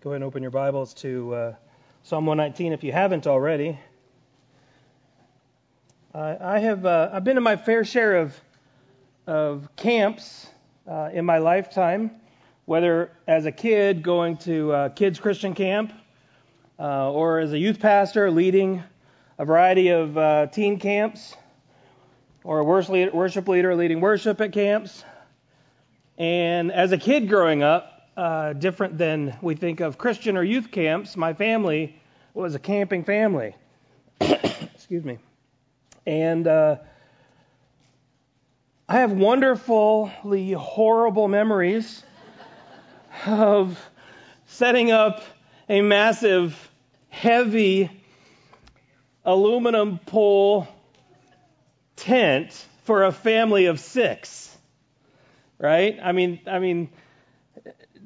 Go ahead and open your Bibles to uh, Psalm 119 if you haven't already. I have uh, I've been to my fair share of of camps uh, in my lifetime, whether as a kid going to uh, kids Christian camp, uh, or as a youth pastor leading a variety of uh, teen camps, or a worship leader leading worship at camps. And as a kid growing up, uh, different than we think of Christian or youth camps. My family was a camping family. Excuse me. And uh, I have wonderfully horrible memories of setting up a massive, heavy aluminum pole tent for a family of six. Right? I mean, I mean,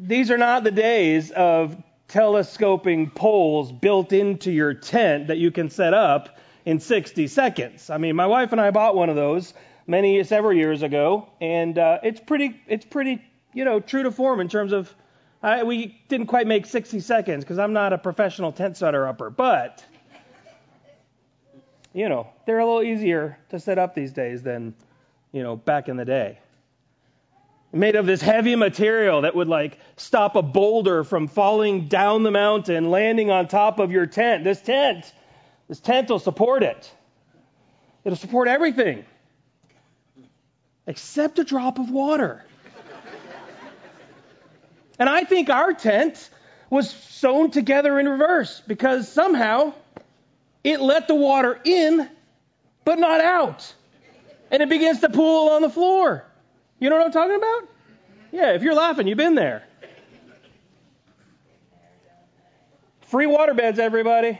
these are not the days of telescoping poles built into your tent that you can set up in 60 seconds. I mean, my wife and I bought one of those many several years ago, and uh, it's pretty it's pretty you know true to form in terms of I, we didn't quite make 60 seconds because I'm not a professional tent setter upper, but you know they're a little easier to set up these days than you know back in the day made of this heavy material that would like stop a boulder from falling down the mountain, landing on top of your tent. This tent, this tent will support it. It'll support everything except a drop of water. and I think our tent was sewn together in reverse because somehow it let the water in but not out. And it begins to pool on the floor. You know what I'm talking about? Yeah, if you're laughing, you've been there. Free water beds, everybody.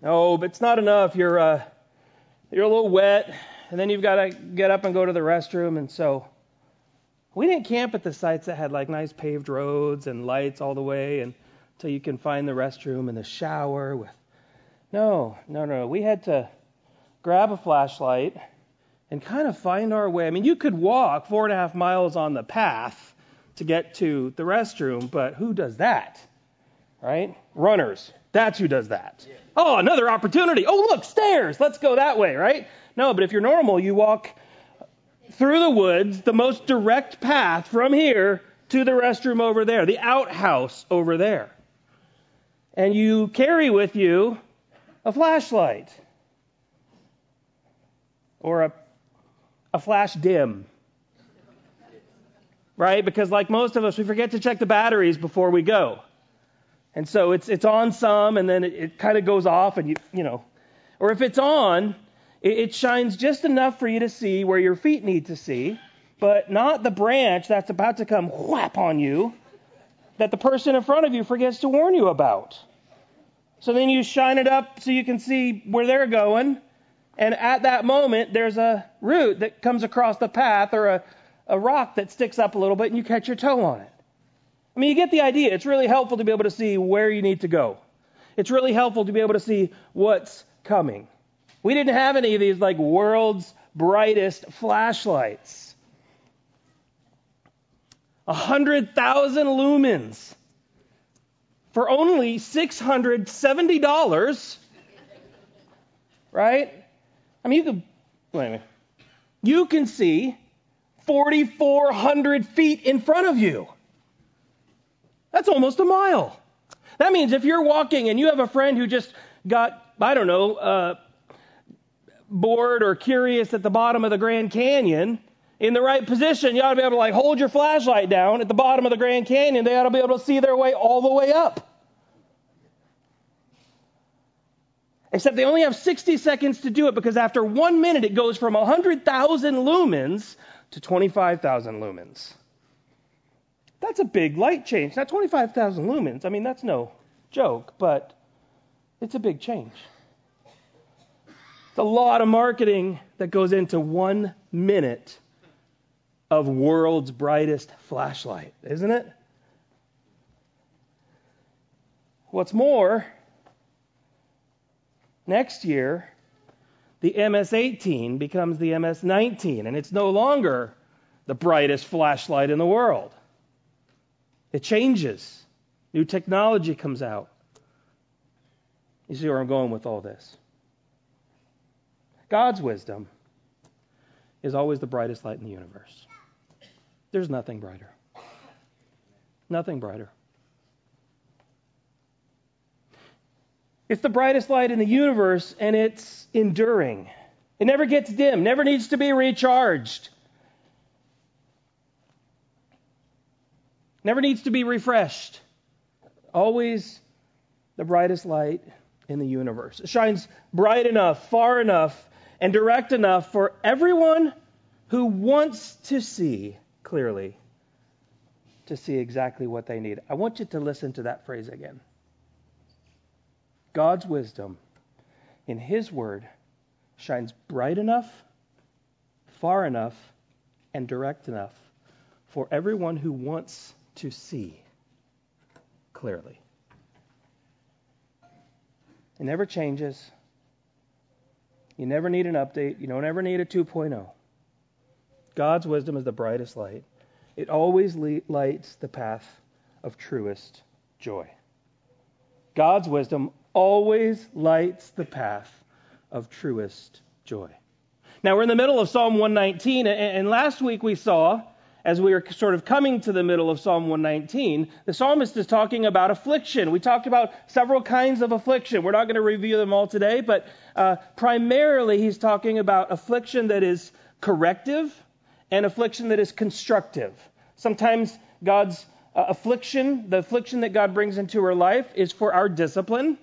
No, but it's not enough. You're uh, you're a little wet, and then you've got to get up and go to the restroom. And so, we didn't camp at the sites that had like nice paved roads and lights all the way, and until you can find the restroom and the shower with. No, no, no. We had to grab a flashlight and kind of find our way. I mean, you could walk four and a half miles on the path to get to the restroom, but who does that? Right? Runners. That's who does that. Yeah. Oh, another opportunity. Oh, look, stairs. Let's go that way, right? No, but if you're normal, you walk through the woods, the most direct path from here to the restroom over there, the outhouse over there. And you carry with you a flashlight or a a flash dim. Right? Because like most of us, we forget to check the batteries before we go. And so it's it's on some and then it, it kind of goes off and you you know or if it's on, it, it shines just enough for you to see where your feet need to see, but not the branch that's about to come whap on you that the person in front of you forgets to warn you about. So then you shine it up so you can see where they're going, and at that moment, there's a root that comes across the path or a, a rock that sticks up a little bit and you catch your toe on it. I mean, you get the idea. It's really helpful to be able to see where you need to go. It's really helpful to be able to see what's coming. We didn't have any of these like world's brightest flashlights. A hundred thousand lumens for only $670, right? I mean, you can, wait a minute. You can see 4,400 feet in front of you. That's almost a mile. That means if you're walking and you have a friend who just got, I don't know, uh, bored or curious at the bottom of the Grand Canyon, in the right position, you ought to be able to like hold your flashlight down at the bottom of the Grand Canyon. They ought to be able to see their way all the way up. Except they only have 60 seconds to do it because after one minute it goes from 100,000 lumens to 25,000 lumens. That's a big light change. Not 25,000 lumens. I mean, that's no joke, but it's a big change. It's a lot of marketing that goes into one minute of world's brightest flashlight, isn't it? What's more, Next year, the MS-18 becomes the MS-19, and it's no longer the brightest flashlight in the world. It changes. New technology comes out. You see where I'm going with all this? God's wisdom is always the brightest light in the universe. There's nothing brighter. Nothing brighter. It's the brightest light in the universe and it's enduring. It never gets dim, never needs to be recharged. Never needs to be refreshed. Always the brightest light in the universe. It shines bright enough, far enough, and direct enough for everyone who wants to see clearly to see exactly what they need. I want you to listen to that phrase again. God's wisdom in His Word shines bright enough, far enough, and direct enough for everyone who wants to see clearly. It never changes. You never need an update. You don't ever need a 2.0. God's wisdom is the brightest light. It always lights the path of truest joy. God's wisdom always lights the path of truest joy. Now, we're in the middle of Psalm 119, and last week we saw, as we were sort of coming to the middle of Psalm 119, the psalmist is talking about affliction. We talked about several kinds of affliction. We're not going to review them all today, but uh, primarily he's talking about affliction that is corrective and affliction that is constructive. Sometimes God's uh, affliction, the affliction that God brings into our life, is for our discipline.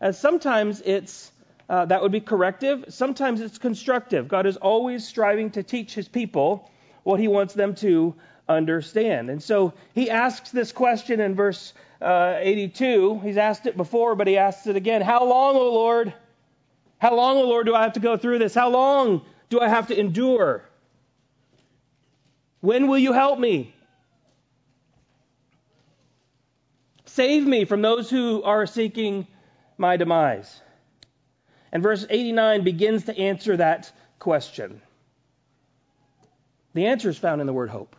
And sometimes it's uh, that would be corrective. Sometimes it's constructive. God is always striving to teach his people what he wants them to understand. And so he asks this question in verse uh, 82. He's asked it before, but he asks it again How long, O Lord? How long, O Lord, do I have to go through this? How long do I have to endure? When will you help me? Save me from those who are seeking my demise. And verse 89 begins to answer that question. The answer is found in the word hope.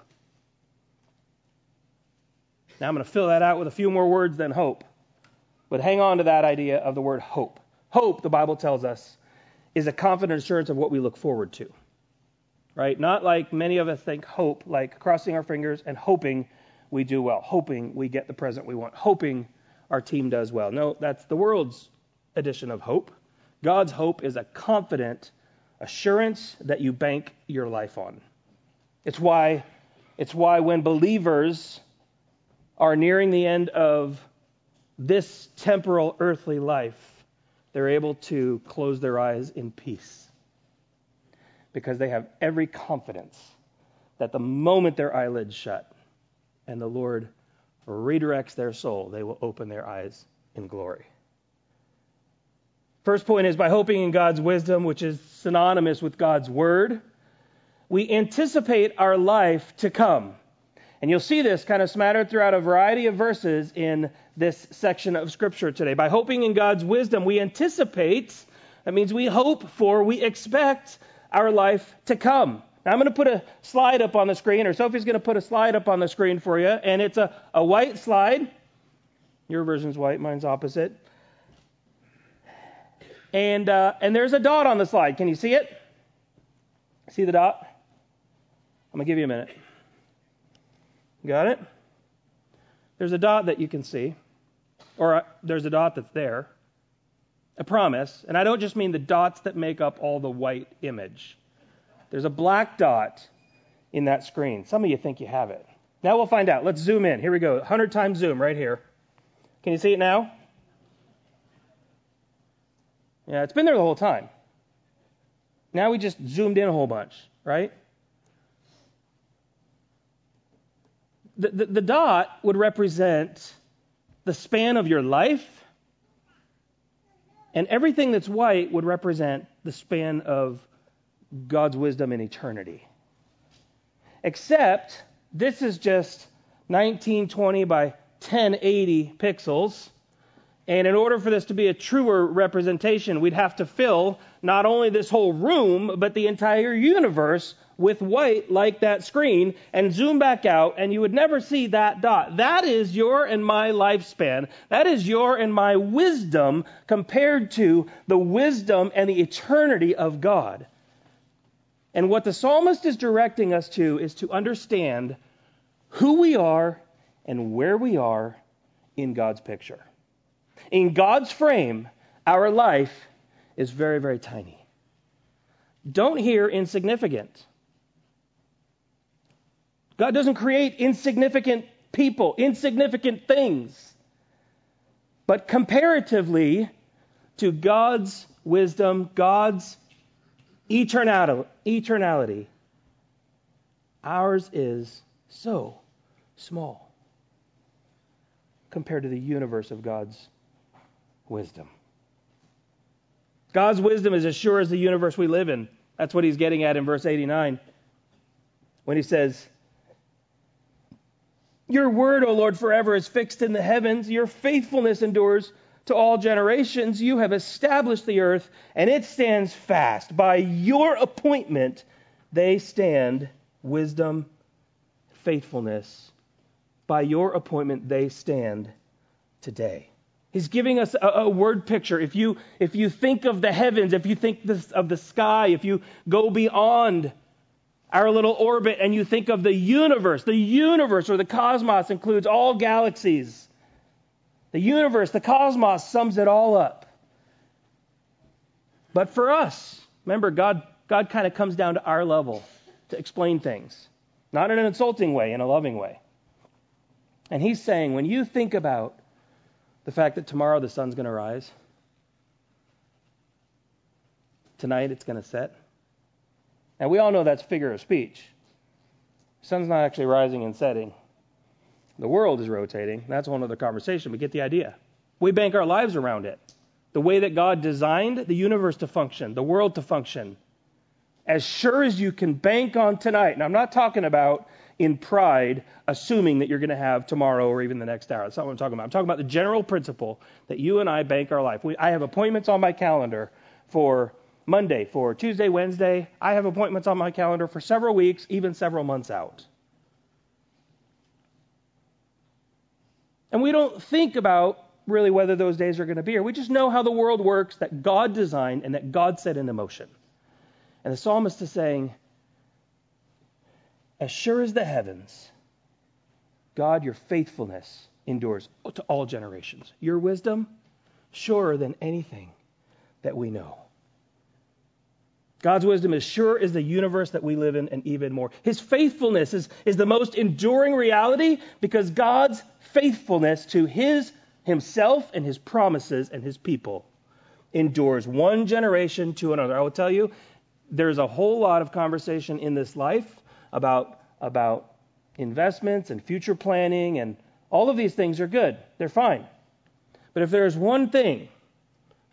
Now I'm going to fill that out with a few more words than hope. But hang on to that idea of the word hope. Hope, the Bible tells us, is a confident assurance of what we look forward to. Right? Not like many of us think hope, like crossing our fingers and hoping we do well, hoping we get the present we want, hoping our team does well. No, that's the world's edition of hope. God's hope is a confident assurance that you bank your life on. It's why it's why when believers are nearing the end of this temporal earthly life, they're able to close their eyes in peace. Because they have every confidence that the moment their eyelids shut and the Lord redirects their soul, they will open their eyes in glory. First point is by hoping in God's wisdom, which is synonymous with God's word, we anticipate our life to come. And you'll see this kind of smattered throughout a variety of verses in this section of Scripture today. By hoping in God's wisdom, we anticipate, that means we hope for, we expect our life to come. Now, I'm going to put a slide up on the screen, or Sophie's going to put a slide up on the screen for you, and it's a, a white slide. Your version's white, mine's opposite. And, uh, and there's a dot on the slide. Can you see it? See the dot? I'm going to give you a minute. Got it? There's a dot that you can see, or uh, there's a dot that's there. A promise, and I don't just mean the dots that make up all the white image. There's a black dot in that screen. Some of you think you have it. Now we'll find out. Let's zoom in. Here we go. 100 times zoom right here. Can you see it now? Yeah, it's been there the whole time. Now we just zoomed in a whole bunch, right? The, the, the dot would represent the span of your life, and everything that's white would represent the span of God's wisdom in eternity. Except this is just 1920 by 1080 pixels, And in order for this to be a truer representation, we'd have to fill not only this whole room, but the entire universe with white like that screen and zoom back out, and you would never see that dot. That is your and my lifespan. That is your and my wisdom compared to the wisdom and the eternity of God. And what the psalmist is directing us to is to understand who we are and where we are in God's picture. In God's frame, our life is very, very tiny. Don't hear insignificant. God doesn't create insignificant people, insignificant things. But comparatively to God's wisdom, God's eternality, ours is so small compared to the universe of God's wisdom. God's wisdom is as sure as the universe we live in. That's what he's getting at in verse 89 when he says, Your word, O Lord, forever is fixed in the heavens. Your faithfulness endures to all generations. You have established the earth, and it stands fast. By your appointment, they stand wisdom, faithfulness. By your appointment, they stand today. He's giving us a, a, word picture. If you, if you think of the heavens, if you think this, of the sky, if you go beyond our little orbit and you think of the universe, the universe or the cosmos includes all galaxies. The universe, the cosmos sums it all up. But for us, remember, God, God kind of comes down to our level to explain things, not in an insulting way, in a loving way. And He's saying, when you think about the fact that tomorrow the sun's going to rise. Tonight it's going to set. And we all know that's figure of speech. The sun's not actually rising and setting. The world is rotating. That's one other conversation. We get the idea. We bank our lives around it. The way that God designed the universe to function, the world to function. As sure as you can bank on tonight, and I'm not talking about in pride, assuming that you're going to have tomorrow or even the next hour. That's not what I'm talking about. I'm talking about the general principle that you and I bank our life. We, I have appointments on my calendar for Monday, for Tuesday, Wednesday. I have appointments on my calendar for several weeks, even several months out. And we don't think about really whether those days are going to be here. We just know how the world works, that God designed and that God set into motion. And the psalmist is saying, as sure as the heavens, God, your faithfulness endures to all generations. Your wisdom, surer than anything that we know. God's wisdom is sure as the universe that we live in, and even more. His faithfulness is, is the most enduring reality because God's faithfulness to his himself and his promises and his people endures one generation to another. I will tell you, there's a whole lot of conversation in this life about, about investments and future planning, and all of these things are good. They're fine. But if there's one thing,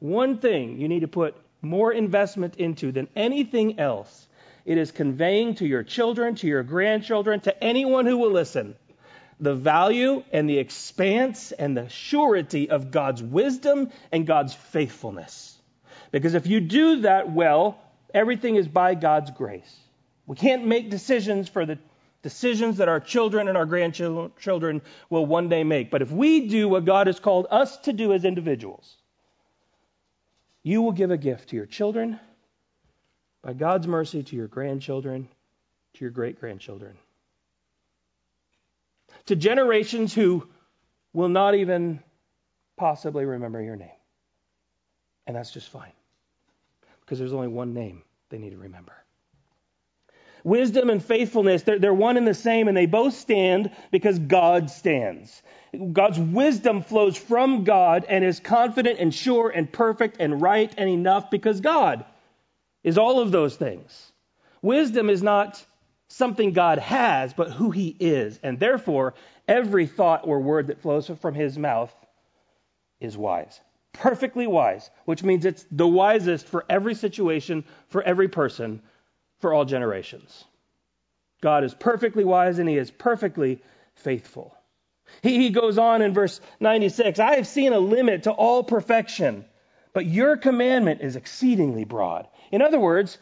one thing you need to put more investment into than anything else, it is conveying to your children, to your grandchildren, to anyone who will listen, the value and the expanse and the surety of God's wisdom and God's faithfulness. Because if you do that well, everything is by God's grace. We can't make decisions for the decisions that our children and our grandchildren will one day make. But if we do what God has called us to do as individuals, you will give a gift to your children, by God's mercy to your grandchildren, to your great grandchildren, to generations who will not even possibly remember your name. And that's just fine, because there's only one name they need to remember. Wisdom and faithfulness, they're, they're one and the same, and they both stand because God stands. God's wisdom flows from God and is confident and sure and perfect and right and enough because God is all of those things. Wisdom is not something God has, but who He is. And therefore, every thought or word that flows from His mouth is wise. Perfectly wise, which means it's the wisest for every situation, for every person, for all generations. God is perfectly wise and he is perfectly faithful. He, he goes on in verse 96 I have seen a limit to all perfection, but your commandment is exceedingly broad. In other words,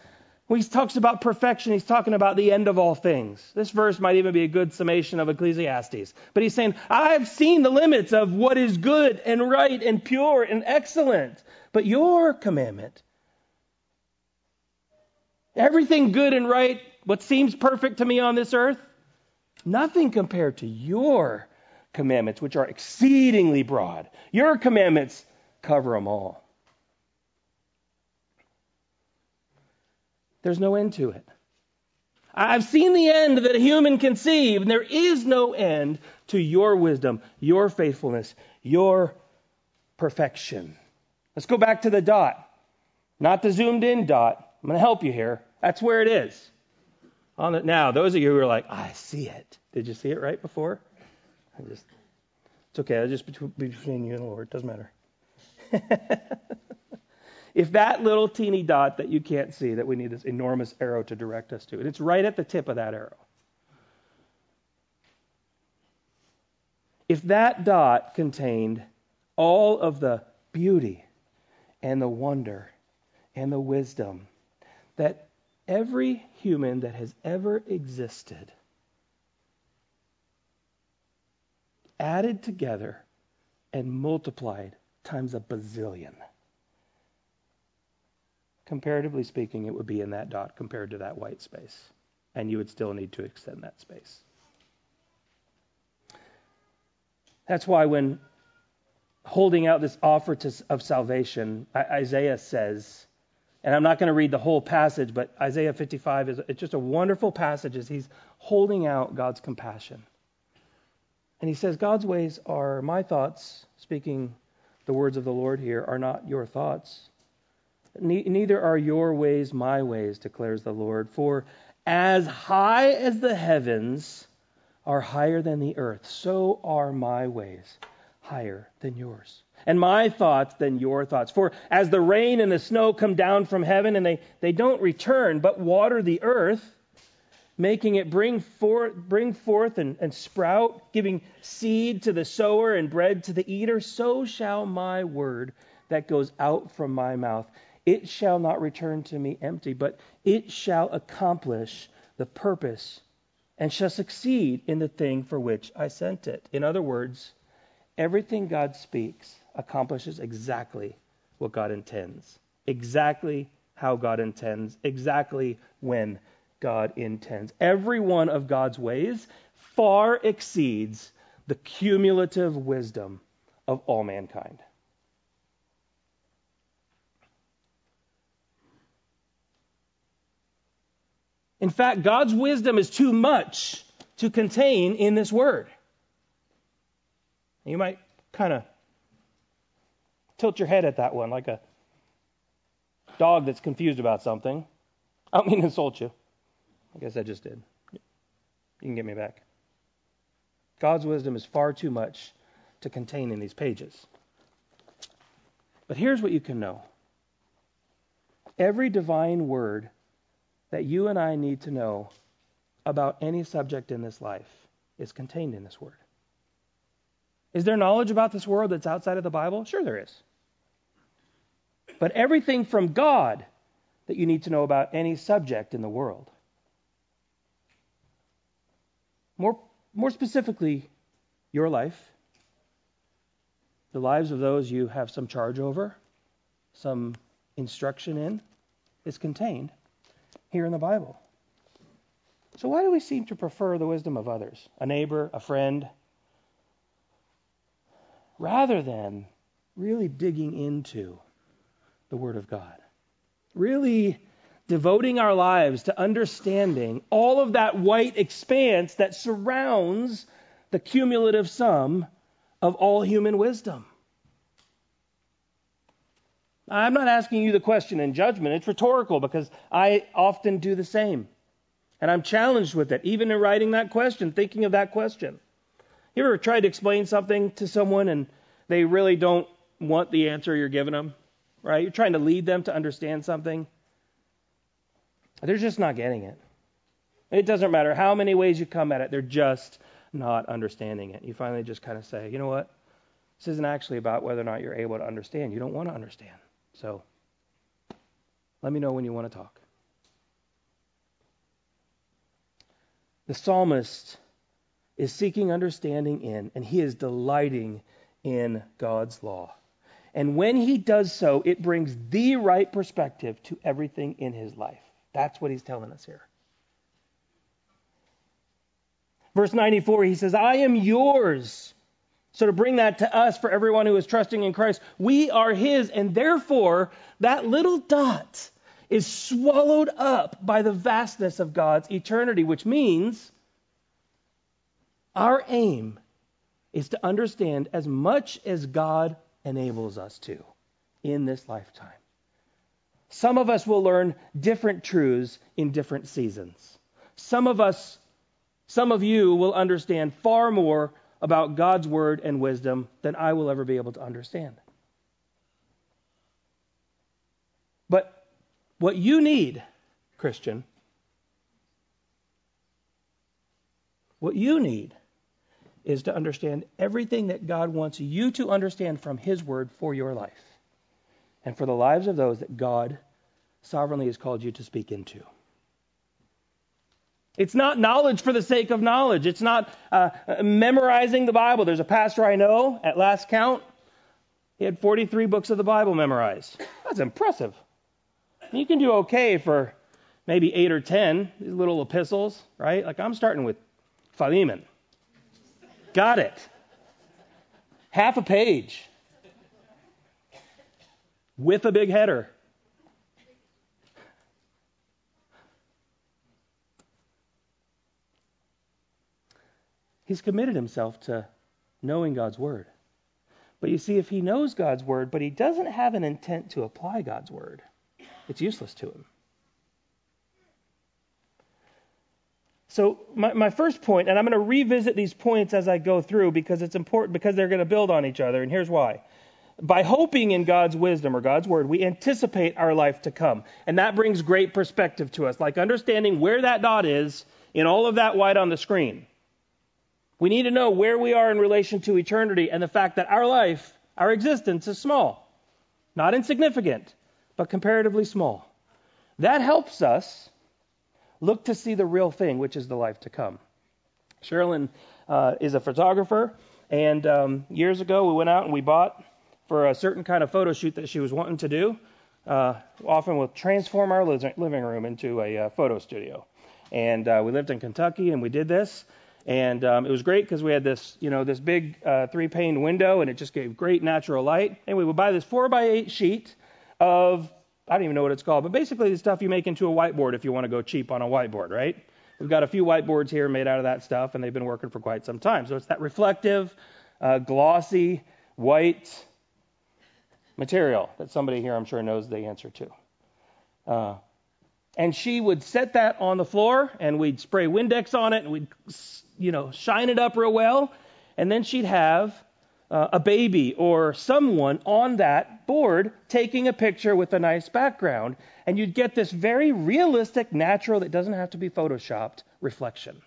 when he talks about perfection, he's talking about the end of all things. This verse might even be a good summation of Ecclesiastes. But he's saying, I've seen the limits of what is good and right and pure and excellent. But your commandment, everything good and right, what seems perfect to me on this earth, nothing compared to your commandments, which are exceedingly broad. Your commandments cover them all. There's no end to it. I've seen the end that a human can see, and there is no end to your wisdom, your faithfulness, your perfection. Let's go back to the dot, not the zoomed in dot. I'm going to help you here. That's where it is. It now, those of you who are like, I see it. Did you see it right before? I just, it's okay. It's just between you and the Lord. It doesn't matter. if that little teeny dot that you can't see, that we need this enormous arrow to direct us to, and it's right at the tip of that arrow. If that dot contained all of the beauty and the wonder and the wisdom that every human that has ever existed added together and multiplied times a bazillion comparatively speaking, it would be in that dot compared to that white space. And you would still need to extend that space. That's why when holding out this offer to, of salvation, Isaiah says, and I'm not going to read the whole passage, but Isaiah 55 is it's just a wonderful passage as he's holding out God's compassion. And he says, God's ways are my thoughts, speaking the words of the Lord here, are not your thoughts. Neither are your ways my ways, declares the Lord. For as high as the heavens are higher than the earth, so are my ways higher than yours, and my thoughts than your thoughts. For as the rain and the snow come down from heaven, and they, they don't return, but water the earth, making it bring forth, bring forth and, and sprout, giving seed to the sower and bread to the eater, so shall my word that goes out from my mouth. It shall not return to me empty, but it shall accomplish the purpose and shall succeed in the thing for which I sent it. In other words, everything God speaks accomplishes exactly what God intends, exactly how God intends, exactly when God intends. Every one of God's ways far exceeds the cumulative wisdom of all mankind. In fact, God's wisdom is too much to contain in this word. You might kind of tilt your head at that one like a dog that's confused about something. I don't mean to insult you. I guess I just did. You can get me back. God's wisdom is far too much to contain in these pages. But here's what you can know every divine word that you and I need to know about any subject in this life is contained in this word. Is there knowledge about this world that's outside of the Bible? Sure, there is. But everything from God that you need to know about any subject in the world. More, more specifically, your life, the lives of those you have some charge over, some instruction in, is contained here in the Bible. So, why do we seem to prefer the wisdom of others, a neighbor, a friend, rather than really digging into the Word of God? Really devoting our lives to understanding all of that white expanse that surrounds the cumulative sum of all human wisdom. I'm not asking you the question in judgment. It's rhetorical because I often do the same. And I'm challenged with it, even in writing that question, thinking of that question. You ever tried to explain something to someone and they really don't want the answer you're giving them? Right? You're trying to lead them to understand something. They're just not getting it. It doesn't matter how many ways you come at it, they're just not understanding it. You finally just kind of say, you know what? This isn't actually about whether or not you're able to understand. You don't want to understand. So let me know when you want to talk. The psalmist is seeking understanding in, and he is delighting in God's law. And when he does so, it brings the right perspective to everything in his life. That's what he's telling us here. Verse 94, he says, I am yours. So to bring that to us for everyone who is trusting in Christ, we are his, and therefore that little dot is swallowed up by the vastness of God's eternity, which means our aim is to understand as much as God enables us to in this lifetime. Some of us will learn different truths in different seasons. Some of us some of you will understand far more about God's word and wisdom than I will ever be able to understand. But what you need, Christian, what you need is to understand everything that God wants you to understand from His Word for your life and for the lives of those that God sovereignly has called you to speak into. It's not knowledge for the sake of knowledge. It's not uh, memorizing the Bible. There's a pastor I know at last count. He had 43 books of the Bible memorized. That's impressive. You can do okay for maybe eight or 10, these little epistles, right? Like I'm starting with Philemon. Got it. Half a page with a big header. He's committed himself to knowing God's word. But you see, if he knows God's word, but he doesn't have an intent to apply God's word, it's useless to him. So, my, my first point, and I'm going to revisit these points as I go through because it's important, because they're going to build on each other, and here's why. By hoping in God's wisdom or God's word, we anticipate our life to come. And that brings great perspective to us, like understanding where that dot is in all of that white on the screen. We need to know where we are in relation to eternity and the fact that our life, our existence, is small. Not insignificant, but comparatively small. That helps us look to see the real thing, which is the life to come. Sherilyn uh, is a photographer, and um, years ago we went out and we bought for a certain kind of photo shoot that she was wanting to do. Uh, often we'll transform our living room into a uh, photo studio. And uh, we lived in Kentucky and we did this. And um, it was great because we had this, you know, this big uh, three-pane window, and it just gave great natural light. And we would buy this four by eight sheet of I don't even know what it's called, but basically the stuff you make into a whiteboard if you want to go cheap on a whiteboard, right? We've got a few whiteboards here made out of that stuff, and they've been working for quite some time. So it's that reflective, uh, glossy, white material that somebody here I'm sure knows the answer to. Uh, and she would set that on the floor, and we'd spray Windex on it, and we'd you know, shine it up real well, and then she'd have uh, a baby or someone on that board taking a picture with a nice background, and you'd get this very realistic, natural, that doesn't have to be photoshopped reflection.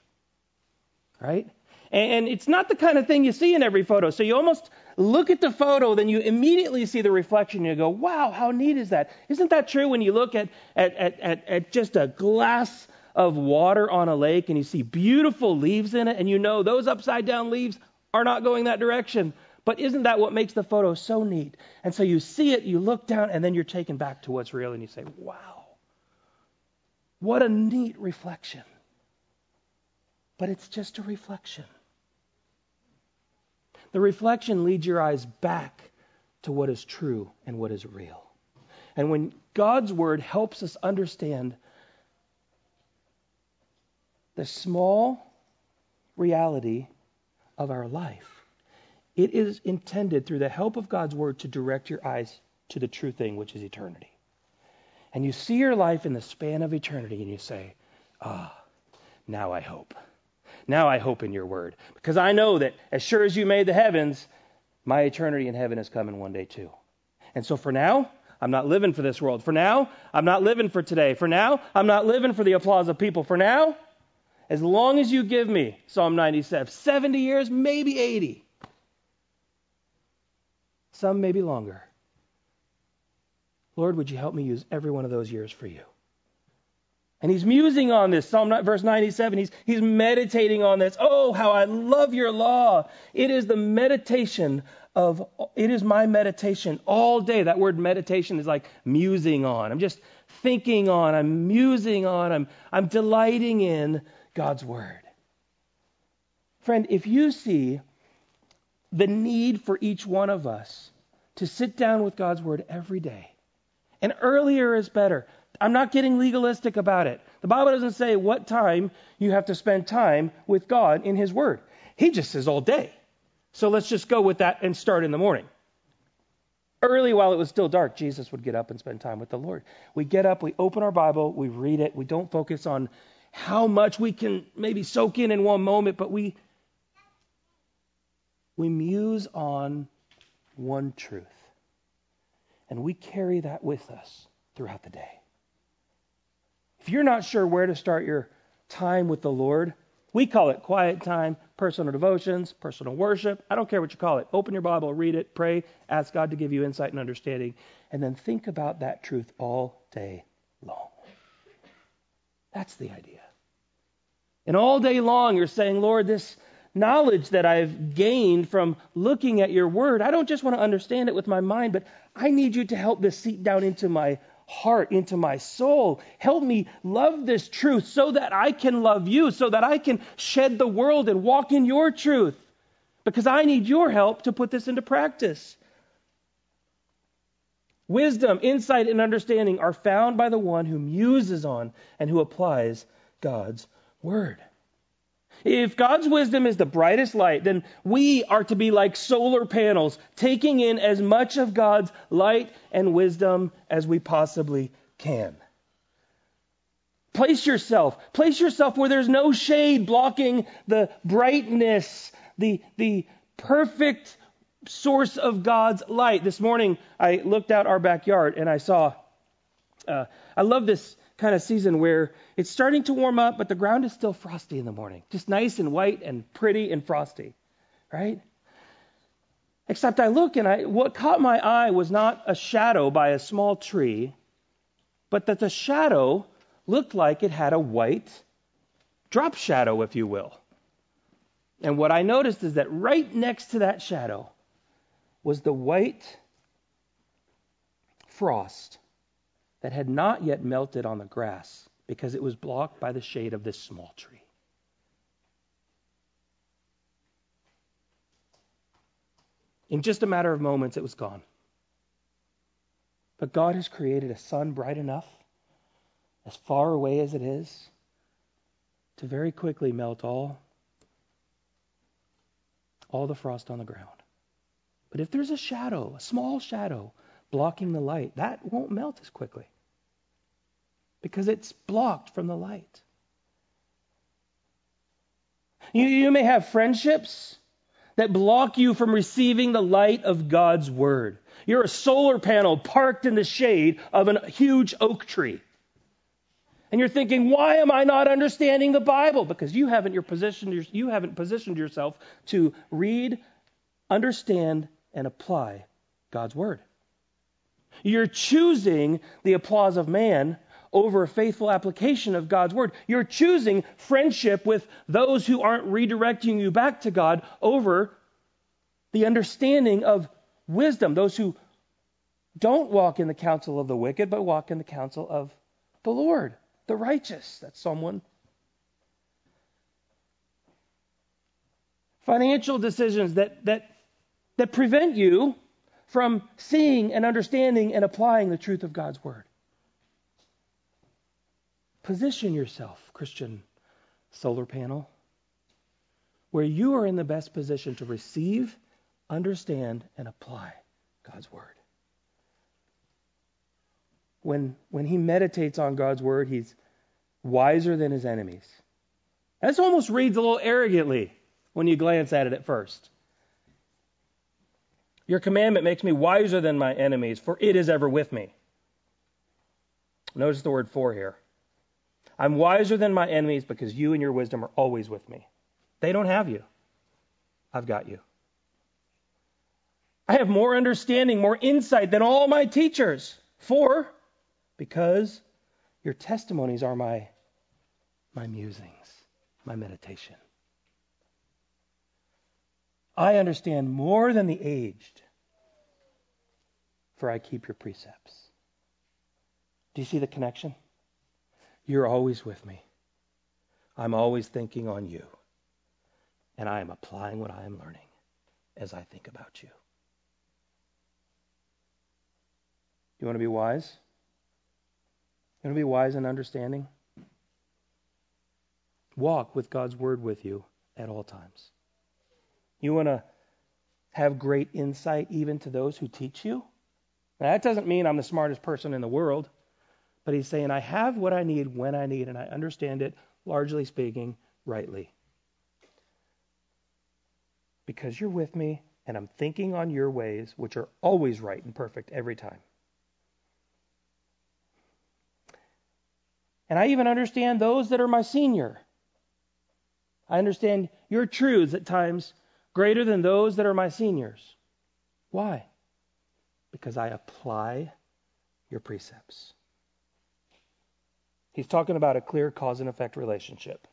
Right? And it's not the kind of thing you see in every photo. So you almost look at the photo, then you immediately see the reflection. And you go, wow, how neat is that? Isn't that true when you look at, at, at, at, at just a glass of water on a lake and you see beautiful leaves in it, and you know those upside down leaves are not going that direction. But isn't that what makes the photo so neat? And so you see it, you look down, and then you're taken back to what's real, and you say, wow, what a neat reflection. But it's just a reflection. The reflection leads your eyes back to what is true and what is real. And when God's word helps us understand the small reality of our life. It is intended through the help of God's word to direct your eyes to the true thing, which is eternity. And you see your life in the span of eternity and you say, Ah, now I hope. Now I hope in your word. Because I know that as sure as you made the heavens, my eternity in heaven is coming one day too. And so for now, I'm not living for this world. For now, I'm not living for today. For now, I'm not living for the applause of people. For now, As long as you give me, Psalm 97, 70 years, maybe 80. Some maybe longer. Lord, would you help me use every one of those years for you? And he's musing on this. Psalm verse 97, he's, he's meditating on this. Oh, how I love your law. It is the meditation of, it is my meditation all day. That word meditation is like musing on. I'm just thinking on. I'm musing on. I'm, I'm delighting in God's word. Friend, if you see the need for each one of us to sit down with God's word every day, and earlier is better. I'm not getting legalistic about it. The Bible doesn't say what time you have to spend time with God in His Word. He just says all day. So let's just go with that and start in the morning. Early, while it was still dark, Jesus would get up and spend time with the Lord. We get up, we open our Bible, we read it. We don't focus on how much we can maybe soak in in one moment, but we we muse on one truth. And we carry that with us throughout the day. If you're not sure where to start your time with the Lord, we call it quiet time, personal devotions, personal worship. I don't care what you call it. Open your Bible, read it, pray, ask God to give you insight and understanding, and then think about that truth all day long. That's the idea. And all day long, you're saying, Lord, this knowledge that I've gained from looking at your word, I don't just want to understand it with my mind, but I need you to help this seep down into my heart, into my soul. Help me love this truth so that I can love you, so that I can shed the world and walk in your truth. Because I need your help to put this into practice. Wisdom, insight, and understanding are found by the one who muses on and who applies God's word. If God's wisdom is the brightest light, then we are to be like solar panels, taking in as much of God's light and wisdom as we possibly can. Place yourself, place yourself where there's no shade blocking the brightness, the, the perfect source of God's light. This morning, I looked out our backyard and I saw, uh, I love this kind of season where it's starting to warm up, but the ground is still frosty in the morning. Just nice and white and pretty and frosty, right? Except I look and I, what caught my eye was not a shadow by a small tree, but that the shadow looked like it had a white drop shadow, if you will. And what I noticed is that right next to that shadow was the white frost that had not yet melted on the grass because it was blocked by the shade of this small tree. In just a matter of moments, it was gone. But God has created a sun bright enough, as far away as it is, to very quickly melt all, all the frost on the ground. But if there's a shadow, a small shadow, blocking the light, that won't melt as quickly because it's blocked from the light. You, you may have friendships that block you from receiving the light of God's word. You're a solar panel parked in the shade of a huge oak tree. And you're thinking, why am I not understanding the Bible? Because you haven't, your you haven't positioned yourself to read, understand, and apply God's word. You're choosing the applause of man over a faithful application of God's word. You're choosing friendship with those who aren't redirecting you back to God over the understanding of wisdom, those who don't walk in the counsel of the wicked, but walk in the counsel of the Lord, the righteous. That's someone. Financial decisions that, that, that prevent you from seeing and understanding and applying the truth of God's word. Position yourself, Christian solar panel, where you are in the best position to receive, understand, and apply God's word. When, when he meditates on God's word, he's wiser than his enemies. This almost reads a little arrogantly when you glance at it at first. Your commandment makes me wiser than my enemies, for it is ever with me. Notice the word for here. I'm wiser than my enemies because you and your wisdom are always with me. They don't have you. I've got you. I have more understanding, more insight than all my teachers. For, because your testimonies are my, my musings, my meditation. I understand more than the aged, for I keep your precepts. Do you see the connection? You're always with me. I'm always thinking on you. And I am applying what I am learning as I think about you. You want to be wise? You want to be wise and understanding? Walk with God's word with you at all times. You want to have great insight even to those who teach you? Now, that doesn't mean I'm the smartest person in the world, but he's saying I have what I need when I need, and I understand it, largely speaking, rightly. Because you're with me, and I'm thinking on your ways, which are always right and perfect every time. And I even understand those that are my senior. I understand your truths at times greater than those that are my seniors. Why? Because I apply your precepts. He's talking about a clear cause and effect relationship.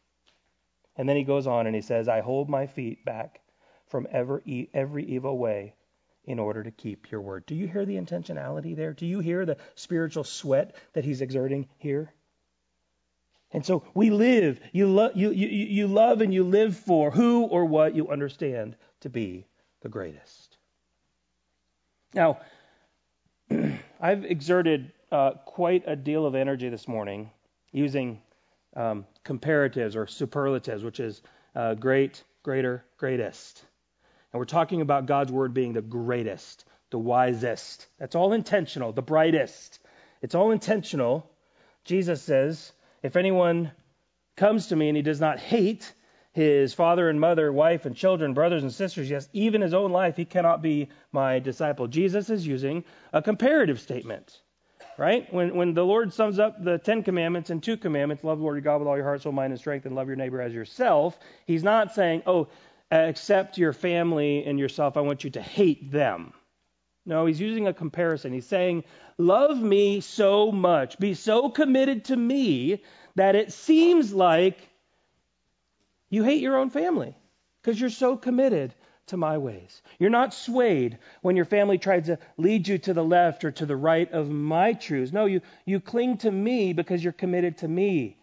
And then he goes on and he says, I hold my feet back from every, every evil way in order to keep your word. Do you hear the intentionality there? Do you hear the spiritual sweat that he's exerting here? And so we live, you, lo- you, you, you love and you live for who or what you understand to be the greatest. Now, I've exerted uh, quite a deal of energy this morning using um, comparatives or superlatives, which is uh, great, greater, greatest. And we're talking about God's word being the greatest, the wisest. That's all intentional, the brightest. It's all intentional. Jesus says, if anyone comes to me and he does not hate his father and mother, wife and children, brothers and sisters, yes, even his own life, he cannot be my disciple. Jesus is using a comparative statement, right? When, when the Lord sums up the Ten Commandments and two commandments, love the Lord your God with all your heart, soul, mind, and strength, and love your neighbor as yourself, he's not saying, oh, accept your family and yourself, I want you to hate them. No, he's using a comparison. He's saying, Love me so much, be so committed to me that it seems like you hate your own family because you're so committed to my ways. You're not swayed when your family tries to lead you to the left or to the right of my truths. No, you, you cling to me because you're committed to me.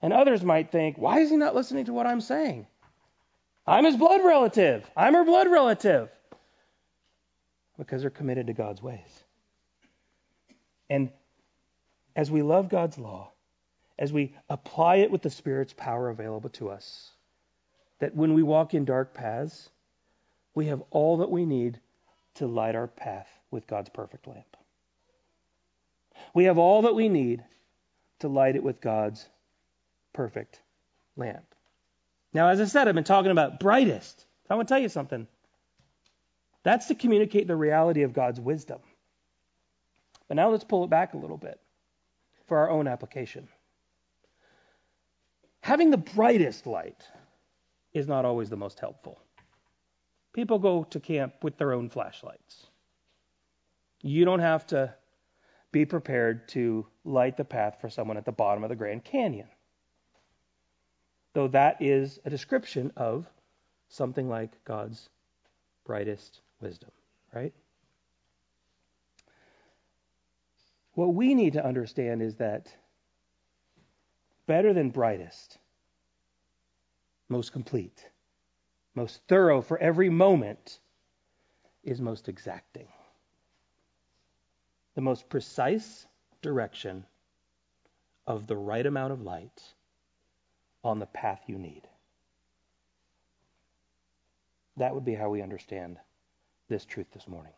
And others might think, why is he not listening to what I'm saying? I'm his blood relative. I'm her blood relative because they're committed to God's ways. And as we love God's law, as we apply it with the Spirit's power available to us, that when we walk in dark paths, we have all that we need to light our path with God's perfect lamp. We have all that we need to light it with God's perfect lamp. Now, as I said, I've been talking about brightest. I want to tell you something. That's to communicate the reality of God's wisdom. But now let's pull it back a little bit for our own application. Having the brightest light is not always the most helpful. People go to camp with their own flashlights. You don't have to be prepared to light the path for someone at the bottom of the Grand Canyon. Though that is a description of something like God's brightest wisdom, right? What we need to understand is that better than brightest, most complete, most thorough for every moment is most exacting. The most precise direction of the right amount of light on the path you need. That would be how we understand this truth this morning.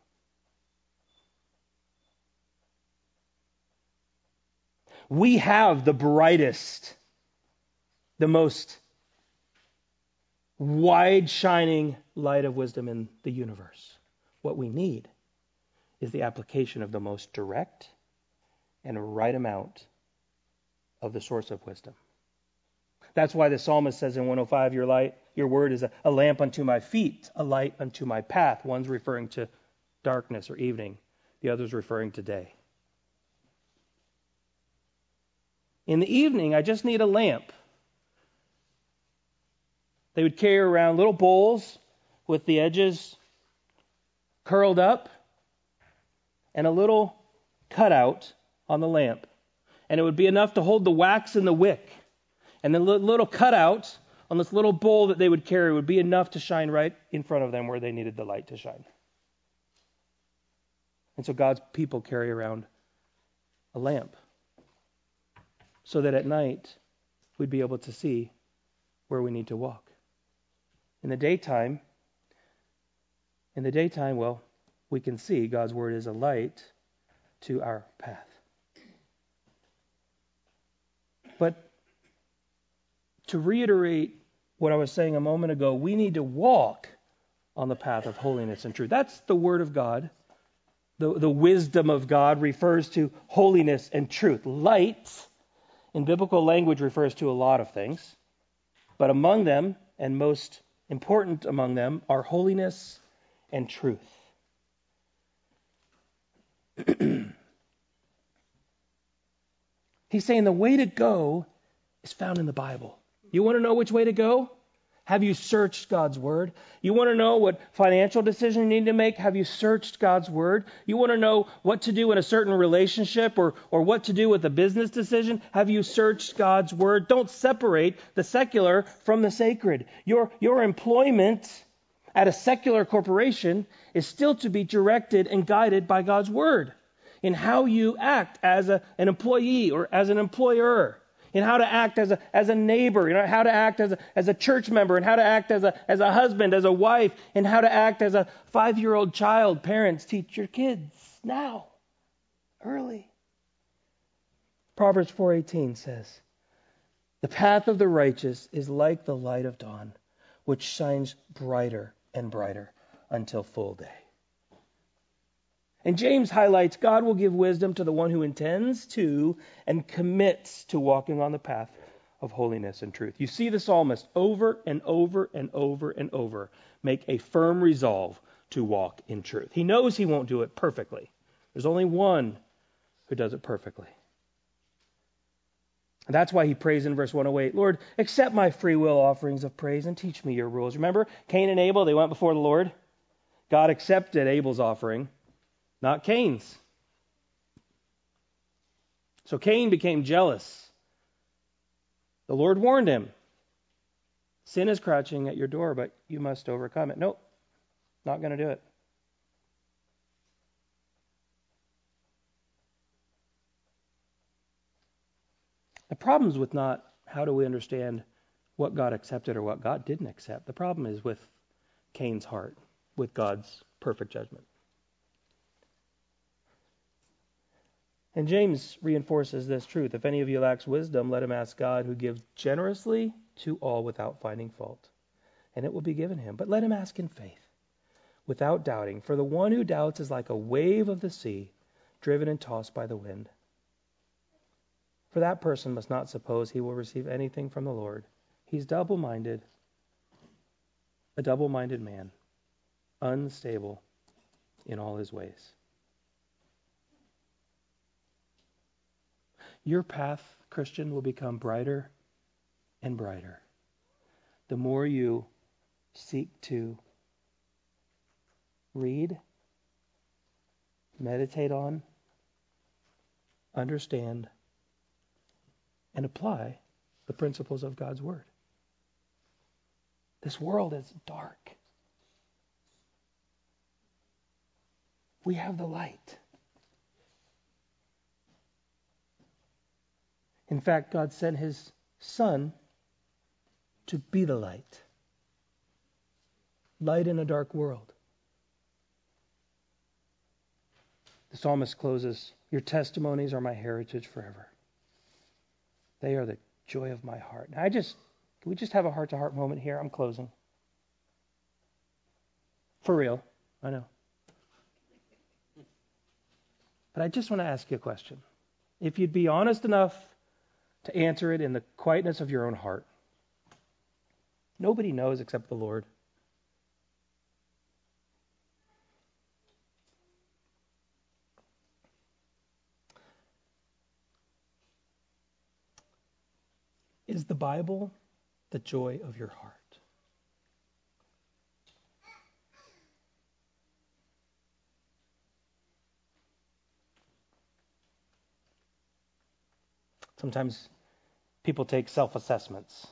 We have the brightest, the most wide shining light of wisdom in the universe. What we need is the application of the most direct and right amount of the source of wisdom. That's why the psalmist says in 105, Your light, your word is a, a lamp unto my feet, a light unto my path. One's referring to darkness or evening, the other's referring to day. In the evening, I just need a lamp. They would carry around little bowls with the edges curled up and a little cutout on the lamp. And it would be enough to hold the wax in the wick. And the little cutout on this little bowl that they would carry would be enough to shine right in front of them where they needed the light to shine. And so God's people carry around a lamp so that at night we'd be able to see where we need to walk. In the daytime, in the daytime, well, we can see God's word is a light to our path. But to reiterate what I was saying a moment ago, we need to walk on the path of holiness and truth. That's the word of God. The, the wisdom of God refers to holiness and truth. Light, in biblical language, refers to a lot of things, but among them, and most important among them, are holiness and truth. He's saying the way to go is found in the Bible. You want to know which way to go? Have you searched God's Word? You want to know what financial decision you need to make? Have you searched God's Word? You want to know what to do in a certain relationship or, or what to do with a business decision? Have you searched God's Word? Don't separate the secular from the sacred. Your, your employment at a secular corporation is still to be directed and guided by God's Word in how you act as a, an employee or as an employer in how to act as a, as a neighbor, you know, how to act as a, as a church member, and how to act as a, as a husband, as a wife, and how to act as a five year old child. Parents, teach your kids now, early. Proverbs 4:18 says, "The path of the righteous is like the light of dawn, which shines brighter and brighter until full day." And James highlights God will give wisdom to the one who intends to and commits to walking on the path of holiness and truth. You see the psalmist over and over and over and over make a firm resolve to walk in truth. He knows he won't do it perfectly. There's only one who does it perfectly. And that's why he prays in verse 108 Lord, accept my free will offerings of praise and teach me your rules. Remember, Cain and Abel, they went before the Lord. God accepted Abel's offering not Cain's. So Cain became jealous. The Lord warned him Sin is crouching at your door, but you must overcome it. Nope, not going to do it. The problem's with not how do we understand what God accepted or what God didn't accept. The problem is with Cain's heart, with God's perfect judgment. And James reinforces this truth. If any of you lacks wisdom, let him ask God, who gives generously to all without finding fault, and it will be given him. But let him ask in faith, without doubting. For the one who doubts is like a wave of the sea, driven and tossed by the wind. For that person must not suppose he will receive anything from the Lord. He's double minded, a double minded man, unstable in all his ways. Your path, Christian, will become brighter and brighter the more you seek to read, meditate on, understand, and apply the principles of God's Word. This world is dark. We have the light. In fact, God sent his Son to be the light. Light in a dark world. The psalmist closes Your testimonies are my heritage forever. They are the joy of my heart. Now, I just, can we just have a heart to heart moment here? I'm closing. For real, I know. But I just want to ask you a question. If you'd be honest enough to answer it in the quietness of your own heart. Nobody knows except the Lord. Is the Bible the joy of your heart? Sometimes people take self assessments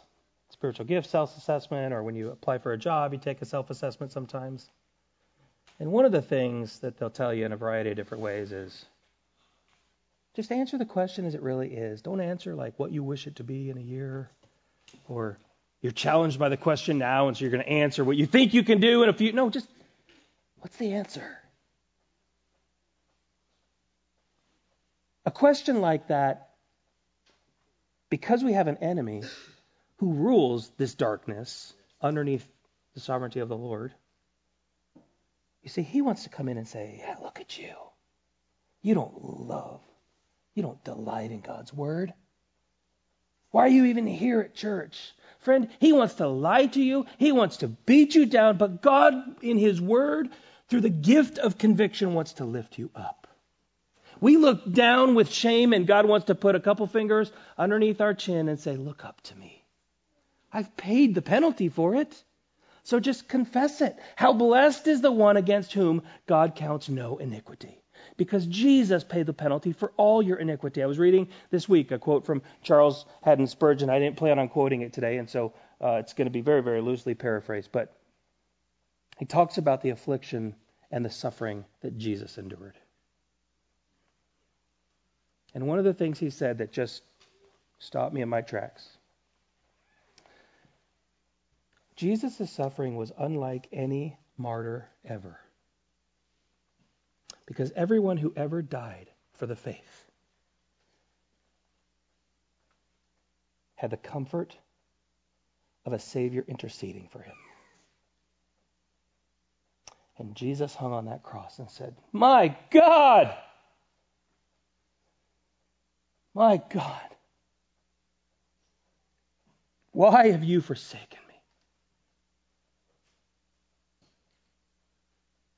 spiritual gift self assessment, or when you apply for a job, you take a self assessment sometimes. And one of the things that they'll tell you in a variety of different ways is just answer the question as it really is. Don't answer like what you wish it to be in a year, or you're challenged by the question now, and so you're going to answer what you think you can do in a few. No, just what's the answer? A question like that, because we have an enemy who rules this darkness underneath the sovereignty of the Lord. You see, he wants to come in and say, yeah, Look at you. You don't love, you don't delight in God's word. Why are you even here at church? Friend, he wants to lie to you, he wants to beat you down, but God, in his word, through the gift of conviction, wants to lift you up. We look down with shame, and God wants to put a couple fingers underneath our chin and say, Look up to me. I've paid the penalty for it. So just confess it. How blessed is the one against whom God counts no iniquity. Because Jesus paid the penalty for all your iniquity. I was reading this week a quote from Charles Haddon Spurgeon. I didn't plan on quoting it today, and so uh, it's going to be very, very loosely paraphrased. But he talks about the affliction and the suffering that Jesus endured. And one of the things he said that just stopped me in my tracks Jesus' suffering was unlike any martyr ever. Because everyone who ever died for the faith had the comfort of a Savior interceding for him. And Jesus hung on that cross and said, My God! My God! Why have you forsaken me?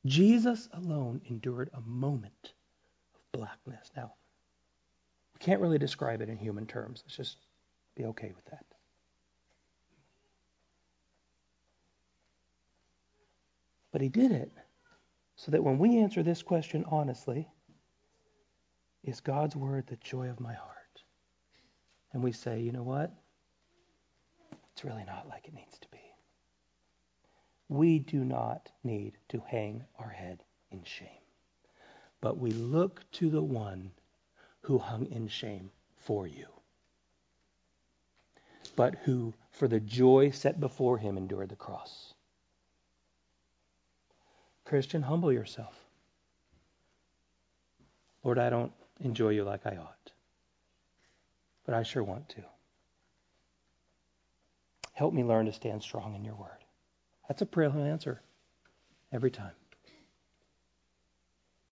Jesus alone endured a moment of blackness. Now, we can't really describe it in human terms. Let's just be okay with that. But he did it so that when we answer this question honestly, is God's word the joy of my heart? And we say, you know what? It's really not like it needs to be. We do not need to hang our head in shame, but we look to the one who hung in shame for you, but who, for the joy set before him, endured the cross. Christian, humble yourself. Lord, I don't enjoy you like I ought, but I sure want to. Help me learn to stand strong in your word. That's a prayer he'll answer every time.